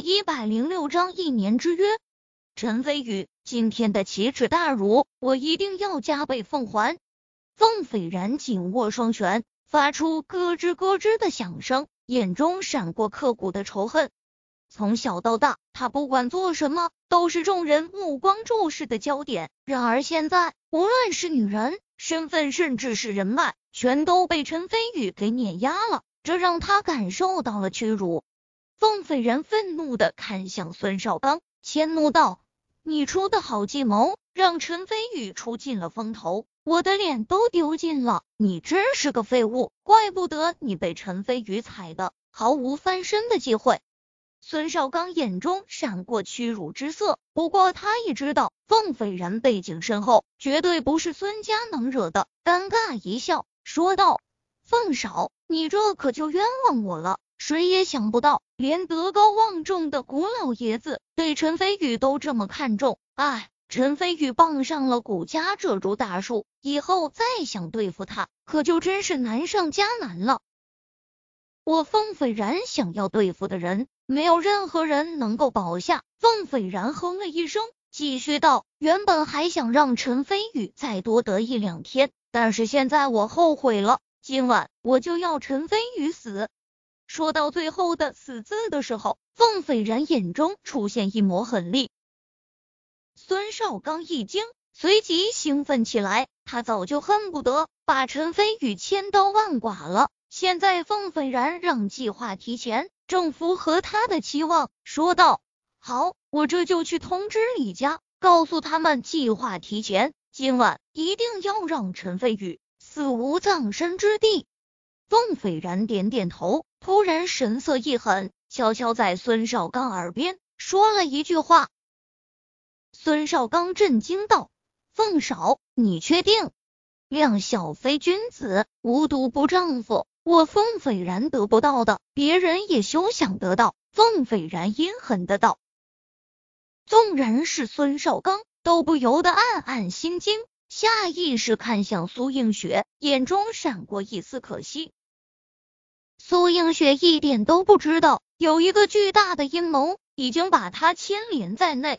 一百零六章一年之约。陈飞宇，今天的奇耻大辱，我一定要加倍奉还。凤斐然紧握双拳，发出咯吱咯吱的响声，眼中闪过刻骨的仇恨。从小到大，他不管做什么，都是众人目光注视的焦点。然而现在，无论是女人、身份，甚至是人脉，全都被陈飞宇给碾压了，这让他感受到了屈辱。凤斐然愤怒的看向孙少刚，迁怒道：“你出的好计谋，让陈飞宇出尽了风头，我的脸都丢尽了。你真是个废物，怪不得你被陈飞宇踩的毫无翻身的机会。”孙少刚眼中闪过屈辱之色，不过他也知道凤斐然背景深厚，绝对不是孙家能惹的。尴尬一笑，说道：“凤少，你这可就冤枉我了。”谁也想不到，连德高望重的古老爷子对陈飞宇都这么看重。哎，陈飞宇傍上了古家这株大树，以后再想对付他，可就真是难上加难了。我凤斐然想要对付的人，没有任何人能够保下。凤斐然哼了一声，继续道：“原本还想让陈飞宇再多得一两天，但是现在我后悔了。今晚我就要陈飞宇死。”说到最后的“死”字的时候，凤斐然眼中出现一抹狠厉。孙少刚一惊，随即兴奋起来。他早就恨不得把陈飞宇千刀万剐了。现在凤斐然让计划提前，正符合他的期望。说道：“好，我这就去通知李家，告诉他们计划提前，今晚一定要让陈飞宇死无葬身之地。”凤斐然点点头。突然神色一狠，悄悄在孙少刚耳边说了一句话。孙少刚震惊道：“凤少，你确定？量小非君子，无毒不丈夫。我凤斐然得不到的，别人也休想得到。”凤斐然阴狠的道。纵然是孙少刚，都不由得暗暗心惊，下意识看向苏映雪，眼中闪过一丝可惜。苏映雪一点都不知道，有一个巨大的阴谋已经把他牵连在内。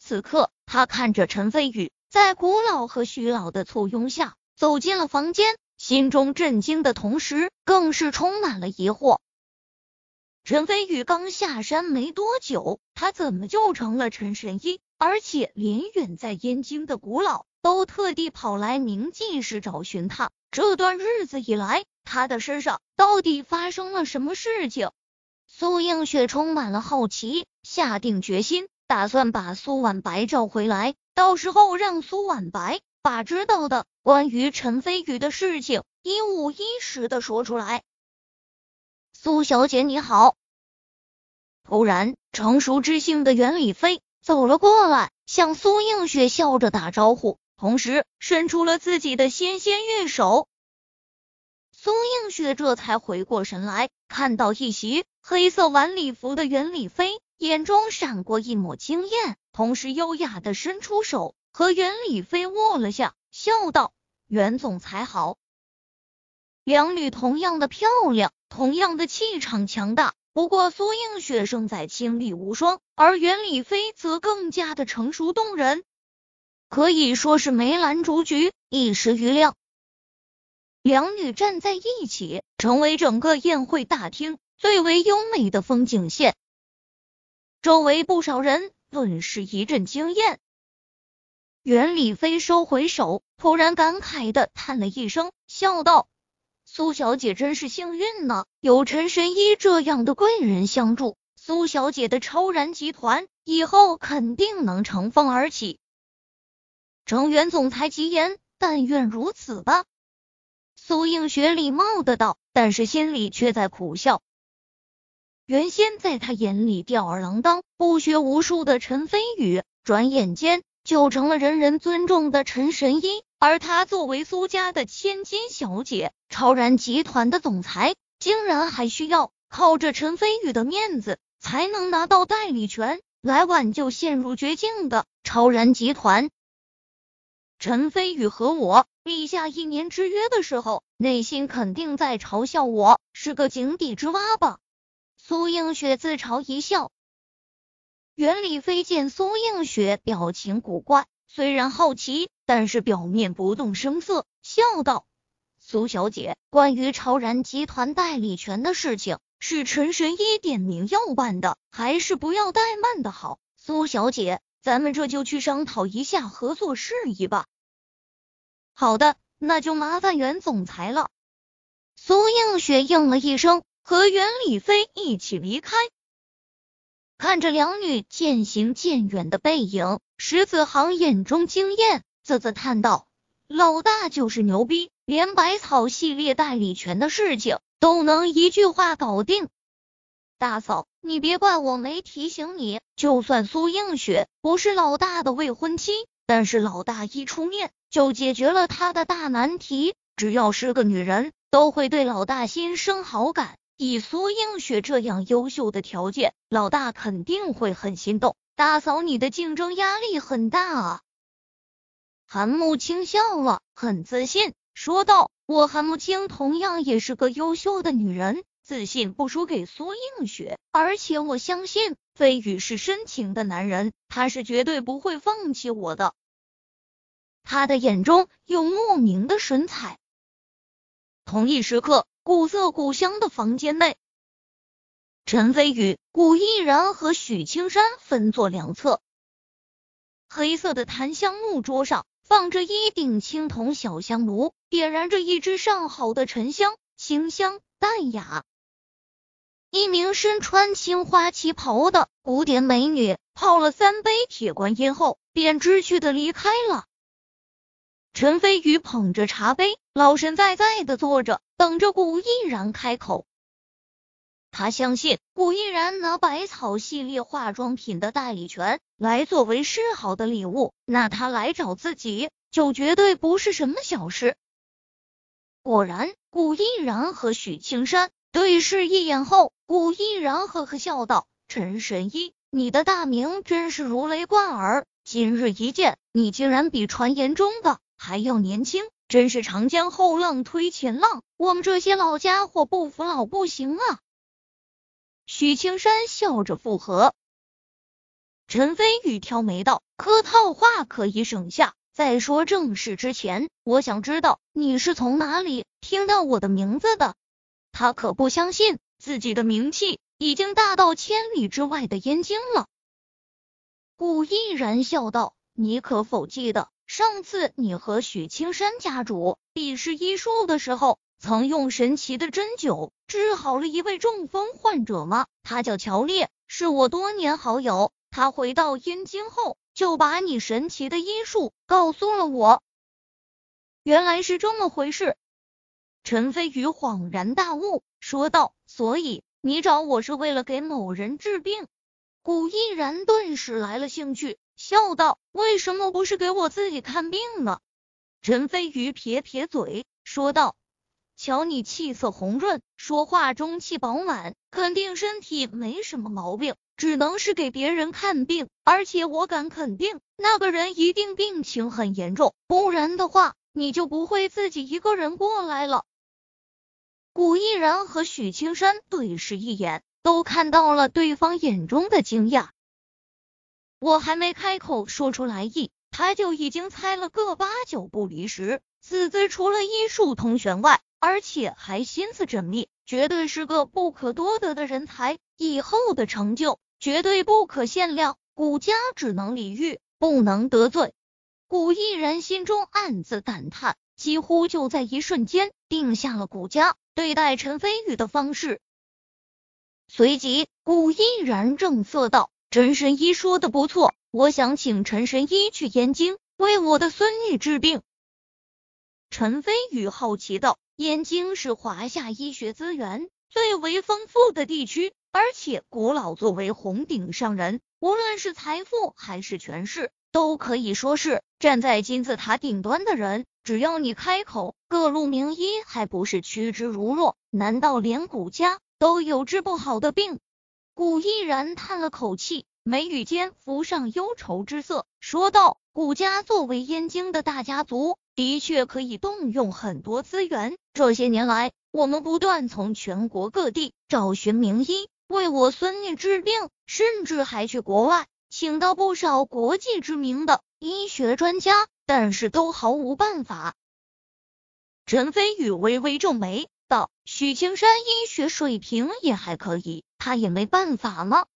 此刻，他看着陈飞宇在古老和徐老的簇拥下走进了房间，心中震惊的同时，更是充满了疑惑。陈飞宇刚下山没多久，他怎么就成了陈神医？而且连远在燕京的古老都特地跑来明记市找寻他。这段日子以来，他的身上到底发生了什么事情？苏映雪充满了好奇，下定决心，打算把苏婉白找回来，到时候让苏婉白把知道的关于陈飞宇的事情一五一十的说出来。苏小姐你好！突然，成熟知性的袁李飞走了过来，向苏映雪笑着打招呼，同时伸出了自己的纤纤玉手。苏映雪这才回过神来，看到一袭黑色晚礼服的袁李飞，眼中闪过一抹惊艳，同时优雅的伸出手和袁李飞握了下，笑道：“袁总裁好。”两女同样的漂亮，同样的气场强大，不过苏映雪胜在清丽无双，而袁李飞则更加的成熟动人，可以说是梅兰竹菊，一时瑜亮。两女站在一起，成为整个宴会大厅最为优美的风景线。周围不少人顿时一阵惊艳。袁李飞收回手，突然感慨的叹了一声，笑道：“苏小姐真是幸运呢，有陈神医这样的贵人相助，苏小姐的超然集团以后肯定能乘风而起。”程袁总裁吉言，但愿如此吧。苏映雪礼貌的道，但是心里却在苦笑。原先在他眼里吊儿郎当、不学无术的陈飞宇，转眼间就成了人人尊重的陈神医。而他作为苏家的千金小姐、超然集团的总裁，竟然还需要靠着陈飞宇的面子才能拿到代理权，来挽救陷入绝境的超然集团。陈飞宇和我立下一年之约的时候，内心肯定在嘲笑我是个井底之蛙吧？苏映雪自嘲一笑。袁李飞见苏映雪表情古怪，虽然好奇，但是表面不动声色，笑道：“苏小姐，关于超然集团代理权的事情，是陈神医点名要办的，还是不要怠慢的好？苏小姐，咱们这就去商讨一下合作事宜吧。”好的，那就麻烦袁总裁了。苏映雪应了一声。和袁李飞一起离开，看着两女渐行渐远的背影，石子航眼中惊艳，啧啧叹道：“老大就是牛逼，连百草系列代理权的事情都能一句话搞定。”大嫂，你别怪我没提醒你，就算苏映雪不是老大的未婚妻，但是老大一出面就解决了他的大难题。只要是个女人，都会对老大心生好感。以苏映雪这样优秀的条件，老大肯定会很心动。大嫂，你的竞争压力很大啊。韩慕清笑了，很自信说道：“我韩慕清同样也是个优秀的女人，自信不输给苏映雪。而且我相信飞宇是深情的男人，他是绝对不会放弃我的。他的眼中有莫名的神采。”同一时刻。古色古香的房间内，陈飞宇、古毅然和许青山分坐两侧。黑色的檀香木桌上放着一顶青铜小香炉，点燃着一支上好的沉香，清香淡雅。一名身穿青花旗袍的古典美女泡了三杯铁观音后，便知趣的离开了。陈飞宇捧着茶杯，老神在在的坐着，等着古毅然开口。他相信古毅然拿百草系列化妆品的代理权来作为示好的礼物，那他来找自己就绝对不是什么小事。果然，古毅然和许青山对视一眼后，古毅然呵呵笑道：“陈神医，你的大名真是如雷贯耳，今日一见，你竟然比传言中的……”还要年轻，真是长江后浪推前浪，我们这些老家伙不服老不行啊！许青山笑着附和。陈飞宇挑眉道：“客套话可以省下，在说正事之前，我想知道你是从哪里听到我的名字的？”他可不相信自己的名气已经大到千里之外的燕京了。顾毅然笑道：“你可否记得？”上次你和许青山家主比试医术的时候，曾用神奇的针灸治好了一位中风患者吗？他叫乔烈，是我多年好友。他回到燕京后，就把你神奇的医术告诉了我。原来是这么回事。陈飞宇恍然大悟，说道：“所以你找我是为了给某人治病？”古毅然顿时来了兴趣。笑道：“为什么不是给我自己看病呢？”陈飞宇撇撇嘴，说道：“瞧你气色红润，说话中气饱满，肯定身体没什么毛病，只能是给别人看病。而且我敢肯定，那个人一定病情很严重，不然的话，你就不会自己一个人过来了。”古毅然和许青山对视一眼，都看到了对方眼中的惊讶。我还没开口说出来意，他就已经猜了个八九不离十。此子除了医术通玄外，而且还心思缜密，绝对是个不可多得的人才。以后的成就绝对不可限量。古家只能礼遇，不能得罪。古毅然心中暗自感叹，几乎就在一瞬间定下了古家对待陈飞宇的方式。随即，古依然正色道。陈神医说的不错，我想请陈神医去燕京为我的孙女治病。陈飞宇好奇道：“燕京是华夏医学资源最为丰富的地区，而且古老作为红顶上人，无论是财富还是权势，都可以说是站在金字塔顶端的人。只要你开口，各路名医还不是趋之如若？难道连古家都有治不好的病？”古毅然叹了口气，眉宇间浮上忧愁之色，说道：“古家作为燕京的大家族，的确可以动用很多资源。这些年来，我们不断从全国各地找寻名医，为我孙女治病，甚至还去国外请到不少国际知名的医学专家，但是都毫无办法。陈飞宇微微皱眉道：“许青山医学水平也还可以，他也没办法吗？”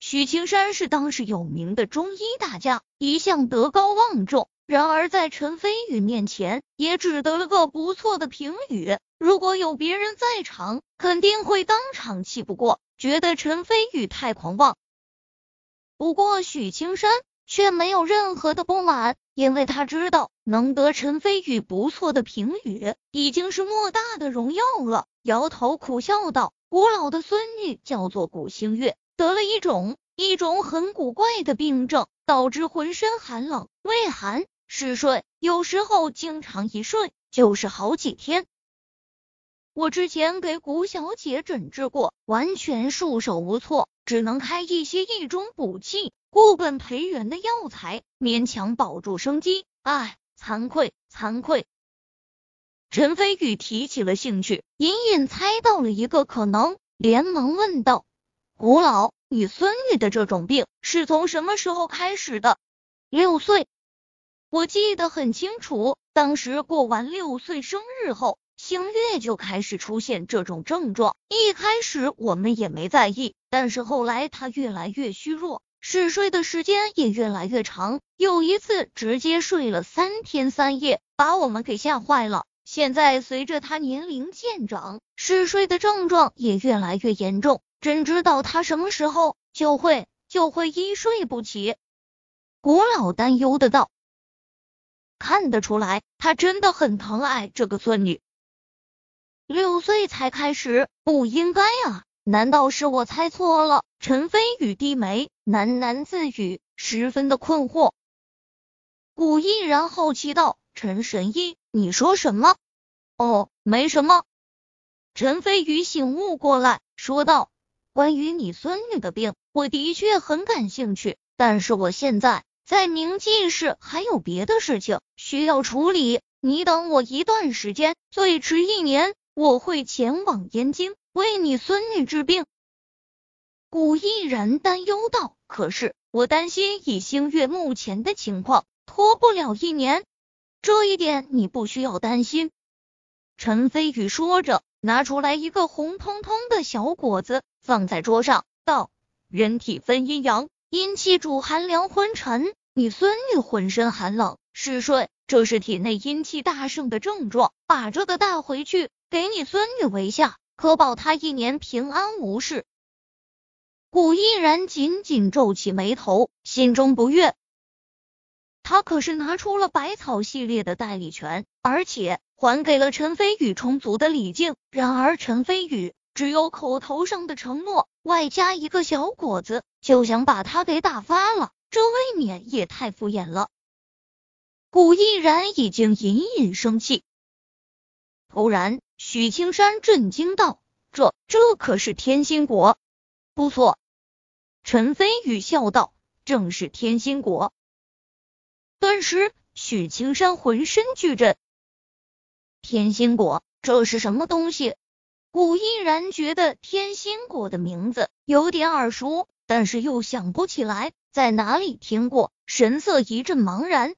许青山是当时有名的中医大家，一向德高望重。然而在陈飞宇面前，也只得了个不错的评语。如果有别人在场，肯定会当场气不过，觉得陈飞宇太狂妄。不过许青山却没有任何的不满，因为他知道能得陈飞宇不错的评语，已经是莫大的荣耀了。摇头苦笑道：“古老的孙女叫做古星月。”得了一种一种很古怪的病症，导致浑身寒冷、畏寒、嗜睡，有时候经常一睡就是好几天。我之前给古小姐诊治过，完全束手无措，只能开一些益中补气、固本培元的药材，勉强保住生机。唉，惭愧，惭愧。陈飞宇提起了兴趣，隐隐猜到了一个可能，连忙问道。古老，你孙女的这种病是从什么时候开始的？六岁，我记得很清楚。当时过完六岁生日后，星月就开始出现这种症状。一开始我们也没在意，但是后来她越来越虚弱，嗜睡的时间也越来越长。有一次直接睡了三天三夜，把我们给吓坏了。现在随着她年龄渐长，嗜睡的症状也越来越严重。真知道他什么时候就会就会一睡不起，古老担忧的道。看得出来，他真的很疼爱这个孙女。六岁才开始，不应该啊？难道是我猜错了？陈飞宇低眉喃喃自语，十分的困惑。古毅然好奇道：“陈神医，你说什么？”哦，没什么。陈飞宇醒悟过来，说道。关于你孙女的病，我的确很感兴趣，但是我现在在宁晋市还有别的事情需要处理。你等我一段时间，最迟一年，我会前往燕京为你孙女治病。古毅然担忧道：“可是我担心以星月目前的情况，拖不了一年。这一点你不需要担心。”陈飞宇说着，拿出来一个红彤彤的小果子。放在桌上，道：“人体分阴阳，阴气主寒凉昏沉。你孙女浑身寒冷嗜睡，这是体内阴气大盛的症状。把这个带回去，给你孙女为下，可保她一年平安无事。”古毅然紧紧皱起眉头，心中不悦。他可是拿出了百草系列的代理权，而且还给了陈飞宇充足的礼敬。然而陈飞宇。只有口头上的承诺，外加一个小果子，就想把他给打发了，这未免也太敷衍了。古毅然已经隐隐生气。突然，许青山震惊道：“这这可是天心果？”不错，陈飞宇笑道：“正是天心果。”顿时，许青山浑身巨震。天心果，这是什么东西？古毅然觉得天心果的名字有点耳熟，但是又想不起来在哪里听过，神色一阵茫然。